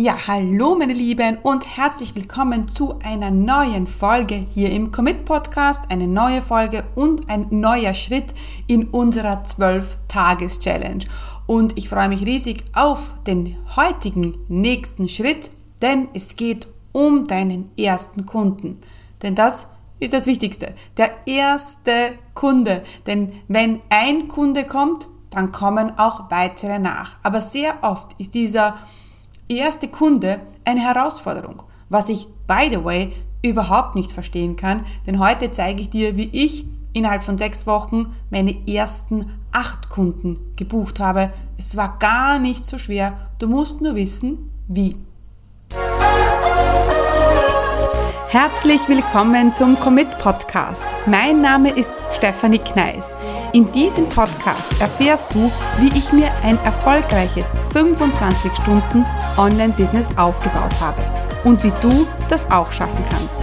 Ja, hallo meine Lieben und herzlich willkommen zu einer neuen Folge hier im Commit Podcast. Eine neue Folge und ein neuer Schritt in unserer 12-Tages-Challenge. Und ich freue mich riesig auf den heutigen nächsten Schritt, denn es geht um deinen ersten Kunden. Denn das ist das Wichtigste. Der erste Kunde. Denn wenn ein Kunde kommt, dann kommen auch weitere nach. Aber sehr oft ist dieser erste Kunde eine Herausforderung, was ich, by the way, überhaupt nicht verstehen kann, denn heute zeige ich dir, wie ich innerhalb von sechs Wochen meine ersten acht Kunden gebucht habe. Es war gar nicht so schwer, du musst nur wissen, wie. Herzlich willkommen zum Commit Podcast. Mein Name ist Stefanie Kneis. In diesem Podcast erfährst du, wie ich mir ein erfolgreiches 25 Stunden Online-Business aufgebaut habe und wie du das auch schaffen kannst.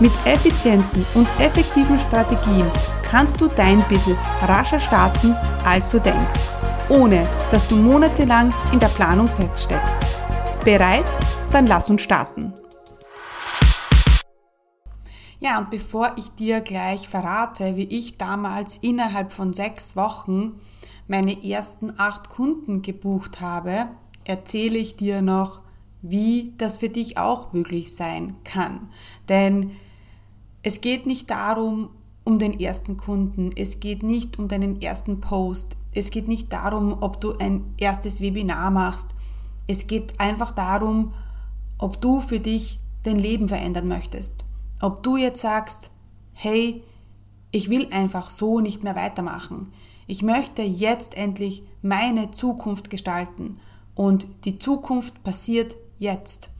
Mit effizienten und effektiven Strategien kannst du dein Business rascher starten, als du denkst, ohne dass du monatelang in der Planung feststeckst. Bereit? Dann lass uns starten. Ja, und bevor ich dir gleich verrate, wie ich damals innerhalb von sechs Wochen meine ersten acht Kunden gebucht habe, erzähle ich dir noch, wie das für dich auch möglich sein kann. Denn es geht nicht darum, um den ersten Kunden, es geht nicht um deinen ersten Post, es geht nicht darum, ob du ein erstes Webinar machst, es geht einfach darum, ob du für dich dein Leben verändern möchtest. Ob du jetzt sagst, hey, ich will einfach so nicht mehr weitermachen. Ich möchte jetzt endlich meine Zukunft gestalten. Und die Zukunft passiert jetzt.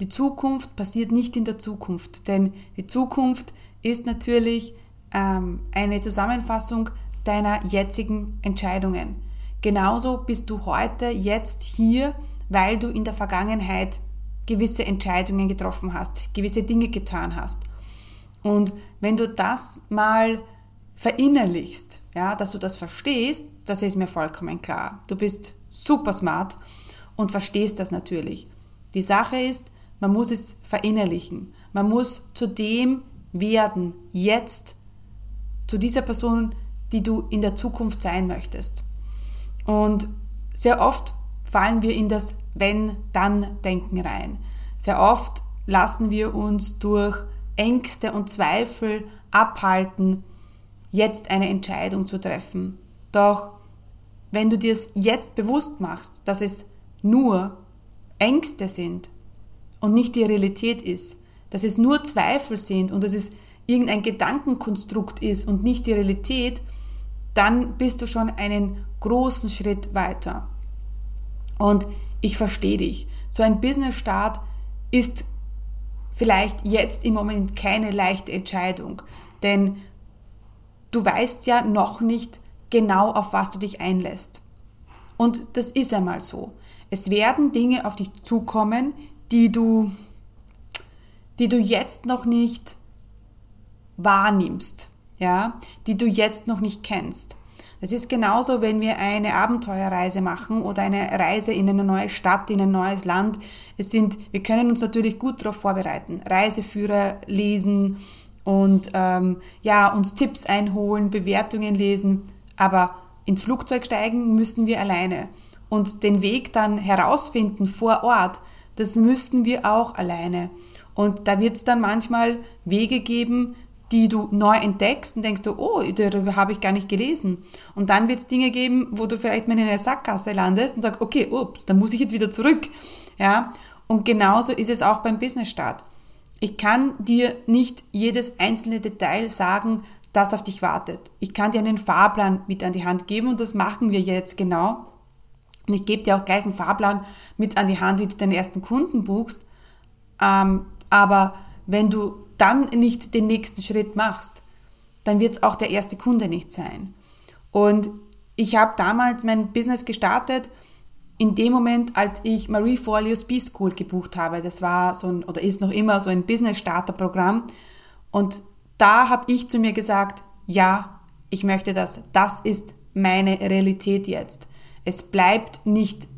Die Zukunft passiert nicht in der Zukunft, denn die Zukunft ist natürlich ähm, eine Zusammenfassung deiner jetzigen Entscheidungen. Genauso bist du heute jetzt hier, weil du in der Vergangenheit gewisse Entscheidungen getroffen hast, gewisse Dinge getan hast. Und wenn du das mal verinnerlichst, ja, dass du das verstehst, das ist mir vollkommen klar. Du bist super smart und verstehst das natürlich. Die Sache ist, man muss es verinnerlichen. Man muss zu dem werden, jetzt, zu dieser Person, die du in der Zukunft sein möchtest. Und sehr oft fallen wir in das Wenn-Dann-Denken rein. Sehr oft lassen wir uns durch Ängste und Zweifel abhalten, jetzt eine Entscheidung zu treffen. Doch wenn du dir es jetzt bewusst machst, dass es nur Ängste sind und nicht die Realität ist, dass es nur Zweifel sind und dass es irgendein Gedankenkonstrukt ist und nicht die Realität, dann bist du schon einen großen Schritt weiter. Und ich verstehe dich. So ein Business-Start ist vielleicht jetzt im Moment keine leichte Entscheidung, denn du weißt ja noch nicht genau, auf was du dich einlässt. Und das ist einmal so. Es werden Dinge auf dich zukommen, die du, die du jetzt noch nicht wahrnimmst, ja, die du jetzt noch nicht kennst. Das ist genauso, wenn wir eine Abenteuerreise machen oder eine Reise in eine neue Stadt, in ein neues Land. Es sind, wir können uns natürlich gut darauf vorbereiten. Reiseführer lesen und ähm, ja, uns Tipps einholen, Bewertungen lesen. Aber ins Flugzeug steigen müssen wir alleine. Und den Weg dann herausfinden vor Ort, das müssen wir auch alleine. Und da wird es dann manchmal Wege geben, die du neu entdeckst und denkst du, oh, darüber habe ich gar nicht gelesen. Und dann wird es Dinge geben, wo du vielleicht mal in einer Sackgasse landest und sagst, okay, ups, dann muss ich jetzt wieder zurück. Ja? Und genauso ist es auch beim Business-Start. Ich kann dir nicht jedes einzelne Detail sagen, das auf dich wartet. Ich kann dir einen Fahrplan mit an die Hand geben und das machen wir jetzt genau. Und ich gebe dir auch gleich einen Fahrplan mit an die Hand, wie du deinen ersten Kunden buchst. Ähm, aber wenn du dann nicht den nächsten Schritt machst, dann wird es auch der erste Kunde nicht sein. Und ich habe damals mein Business gestartet in dem Moment, als ich Marie Forleo's B-School gebucht habe. Das war so ein, oder ist noch immer so ein Business-Starter-Programm. Und da habe ich zu mir gesagt, ja, ich möchte das. Das ist meine Realität jetzt. Es bleibt nicht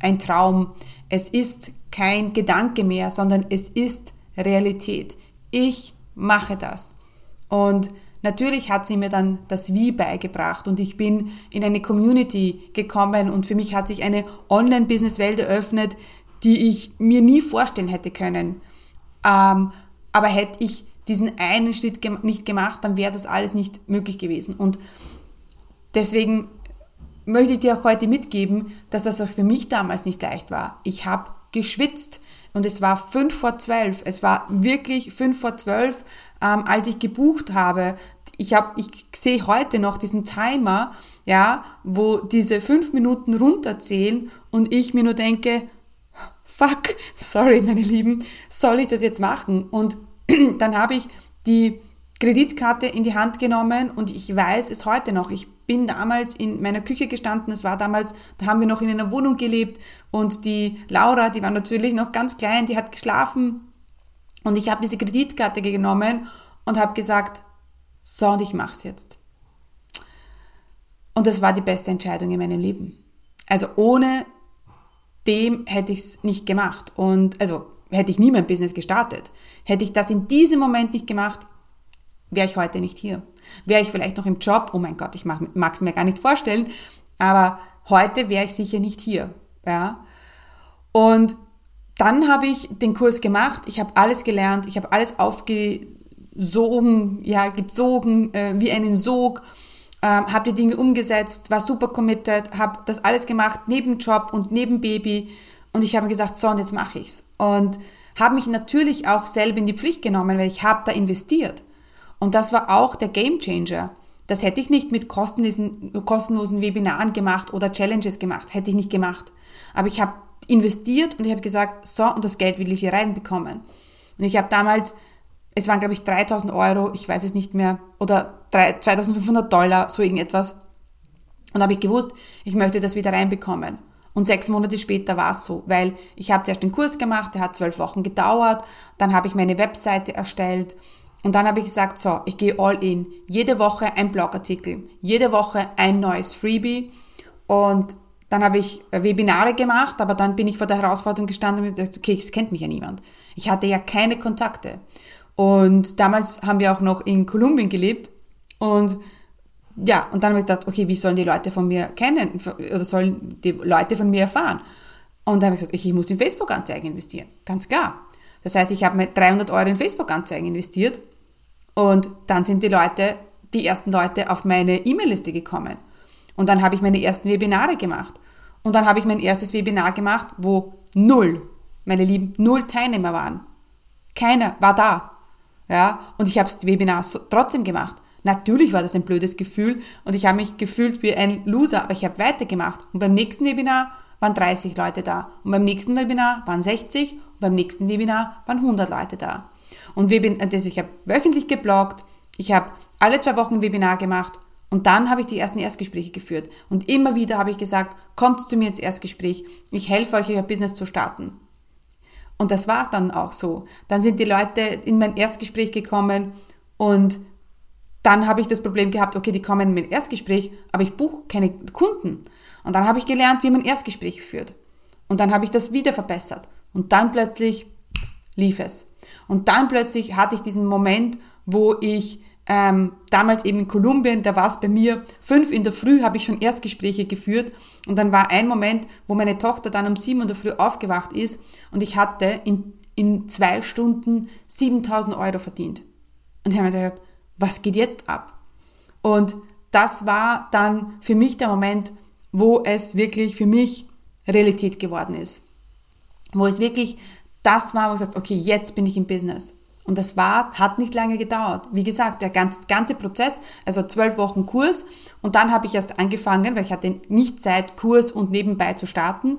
ein Traum. Es ist kein Gedanke mehr, sondern es ist Realität. Ich mache das. Und natürlich hat sie mir dann das Wie beigebracht und ich bin in eine Community gekommen und für mich hat sich eine Online-Business-Welt eröffnet, die ich mir nie vorstellen hätte können. Ähm, aber hätte ich diesen einen Schritt gem nicht gemacht, dann wäre das alles nicht möglich gewesen. Und deswegen möchte ich dir auch heute mitgeben, dass das auch für mich damals nicht leicht war. Ich habe geschwitzt und es war fünf vor zwölf. Es war wirklich fünf vor zwölf, ähm, als ich gebucht habe. Ich habe, ich sehe heute noch diesen Timer, ja, wo diese fünf Minuten runterzählen und ich mir nur denke, fuck, sorry, meine Lieben, soll ich das jetzt machen? Und dann habe ich die Kreditkarte in die Hand genommen und ich weiß es heute noch. Ich bin damals in meiner Küche gestanden. Es war damals, da haben wir noch in einer Wohnung gelebt und die Laura, die war natürlich noch ganz klein, die hat geschlafen und ich habe diese Kreditkarte genommen und habe gesagt, so und ich mach's jetzt. Und das war die beste Entscheidung in meinem Leben. Also ohne dem hätte ich es nicht gemacht und also hätte ich nie mein Business gestartet. Hätte ich das in diesem Moment nicht gemacht, wäre ich heute nicht hier. Wäre ich vielleicht noch im Job, oh mein Gott, ich mag es mir gar nicht vorstellen, aber heute wäre ich sicher nicht hier. Ja? Und dann habe ich den Kurs gemacht, ich habe alles gelernt, ich habe alles aufgesogen, ja, gezogen, äh, wie einen Sog, äh, habe die Dinge umgesetzt, war super committed, habe das alles gemacht, neben Job und neben Baby. Und ich habe mir gesagt, so, und jetzt mache ich's. Und habe mich natürlich auch selber in die Pflicht genommen, weil ich habe da investiert. Und das war auch der Game Changer. Das hätte ich nicht mit kostenlosen, kostenlosen Webinaren gemacht oder Challenges gemacht. Hätte ich nicht gemacht. Aber ich habe investiert und ich habe gesagt, so, und das Geld will ich hier reinbekommen. Und ich habe damals, es waren glaube ich 3000 Euro, ich weiß es nicht mehr, oder 2500 Dollar, so irgendetwas. Und habe ich gewusst, ich möchte das wieder reinbekommen. Und sechs Monate später war es so, weil ich habe zuerst den Kurs gemacht, der hat zwölf Wochen gedauert, dann habe ich meine Webseite erstellt und dann habe ich gesagt, so, ich gehe all in. Jede Woche ein Blogartikel, jede Woche ein neues Freebie. Und dann habe ich Webinare gemacht, aber dann bin ich vor der Herausforderung gestanden und gesagt, okay, es kennt mich ja niemand. Ich hatte ja keine Kontakte. Und damals haben wir auch noch in Kolumbien gelebt. Und ja, und dann habe ich gedacht, okay, wie sollen die Leute von mir kennen oder sollen die Leute von mir erfahren? Und dann habe ich gesagt, ich muss in Facebook-Anzeigen investieren. Ganz klar. Das heißt, ich habe mir 300 Euro in Facebook-Anzeigen investiert und dann sind die Leute, die ersten Leute auf meine E-Mail-Liste gekommen. Und dann habe ich meine ersten Webinare gemacht. Und dann habe ich mein erstes Webinar gemacht, wo null, meine Lieben, null Teilnehmer waren. Keiner war da. Ja, und ich habe das Webinar so, trotzdem gemacht. Natürlich war das ein blödes Gefühl und ich habe mich gefühlt wie ein Loser, aber ich habe weitergemacht. Und beim nächsten Webinar waren 30 Leute da. Und beim nächsten Webinar waren 60 und beim nächsten Webinar waren 100 Leute da. Und also ich habe wöchentlich gebloggt, ich habe alle zwei Wochen ein Webinar gemacht und dann habe ich die ersten Erstgespräche geführt. Und immer wieder habe ich gesagt, kommt zu mir ins Erstgespräch, ich helfe euch, euer Business zu starten. Und das war es dann auch so. Dann sind die Leute in mein Erstgespräch gekommen und dann habe ich das Problem gehabt, okay, die kommen in mein Erstgespräch, aber ich buche keine Kunden. Und dann habe ich gelernt, wie man Erstgespräche führt. Und dann habe ich das wieder verbessert. Und dann plötzlich lief es. Und dann plötzlich hatte ich diesen Moment, wo ich ähm, damals eben in Kolumbien, da war es bei mir fünf in der Früh, habe ich schon Erstgespräche geführt und dann war ein Moment, wo meine Tochter dann um sieben in der Früh aufgewacht ist und ich hatte in, in zwei Stunden 7000 Euro verdient. Und ich habe mir gedacht, was geht jetzt ab? Und das war dann für mich der Moment, wo es wirklich für mich Realität geworden ist. Wo es wirklich das war, wo ich gesagt okay, jetzt bin ich im Business. Und das war, hat nicht lange gedauert. Wie gesagt, der ganze, ganze Prozess, also zwölf Wochen Kurs. Und dann habe ich erst angefangen, weil ich hatte nicht Zeit, Kurs und nebenbei zu starten.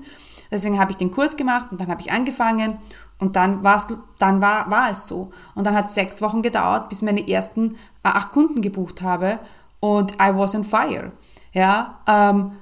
Deswegen habe ich den Kurs gemacht und dann habe ich angefangen und dann, war's, dann war, war es so. Und dann hat es sechs Wochen gedauert, bis meine ersten äh, acht Kunden gebucht habe und I was on fire. Ja, ähm,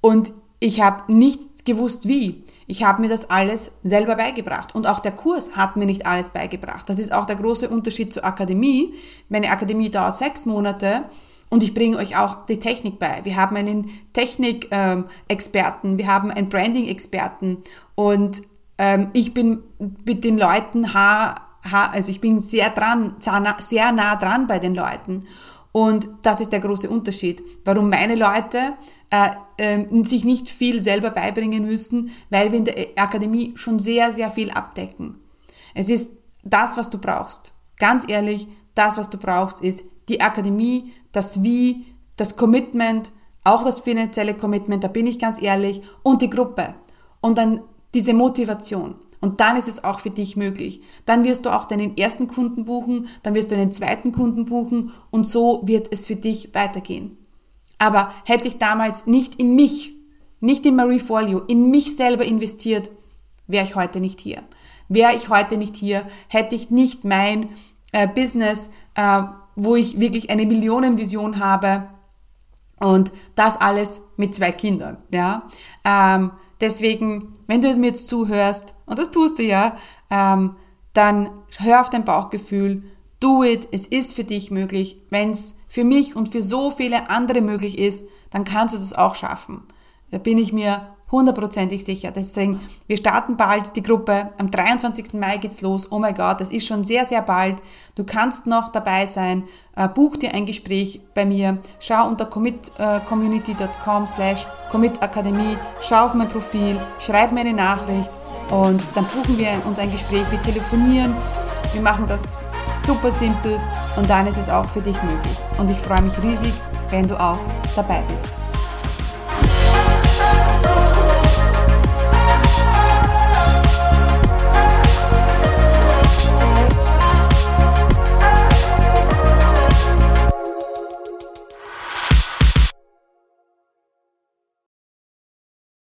und ich habe nicht gewusst, wie. Ich habe mir das alles selber beigebracht und auch der Kurs hat mir nicht alles beigebracht. Das ist auch der große Unterschied zur Akademie. Meine Akademie dauert sechs Monate und ich bringe euch auch die Technik bei. Wir haben einen Technik-Experten, wir haben einen Branding-Experten und ähm, ich bin mit den Leuten ha, ha, also ich bin sehr dran, sehr nah dran bei den Leuten. Und das ist der große Unterschied, warum meine Leute äh, äh, sich nicht viel selber beibringen müssen, weil wir in der Akademie schon sehr, sehr viel abdecken. Es ist das, was du brauchst. Ganz ehrlich, das, was du brauchst, ist die Akademie, das Wie, das Commitment, auch das finanzielle Commitment, da bin ich ganz ehrlich, und die Gruppe. Und dann diese Motivation. Und dann ist es auch für dich möglich. Dann wirst du auch deinen ersten Kunden buchen, dann wirst du einen zweiten Kunden buchen und so wird es für dich weitergehen. Aber hätte ich damals nicht in mich, nicht in Marie Folio, in mich selber investiert, wäre ich heute nicht hier. Wäre ich heute nicht hier, hätte ich nicht mein äh, Business, äh, wo ich wirklich eine Millionenvision habe und das alles mit zwei Kindern. Ja, ähm, deswegen wenn du mir jetzt zuhörst, und das tust du ja, ähm, dann hör auf dein Bauchgefühl, do it, es ist für dich möglich. Wenn es für mich und für so viele andere möglich ist, dann kannst du das auch schaffen. Da bin ich mir hundertprozentig sicher. Deswegen, wir starten bald die Gruppe. Am 23. Mai geht's los. Oh mein Gott, das ist schon sehr, sehr bald. Du kannst noch dabei sein. Äh, buch dir ein Gespräch bei mir. Schau unter commitcommunity.com äh, slash commitakademie. Schau auf mein Profil. Schreib mir eine Nachricht. Und dann buchen wir uns ein Gespräch. Wir telefonieren. Wir machen das super simpel. Und dann ist es auch für dich möglich. Und ich freue mich riesig, wenn du auch dabei bist.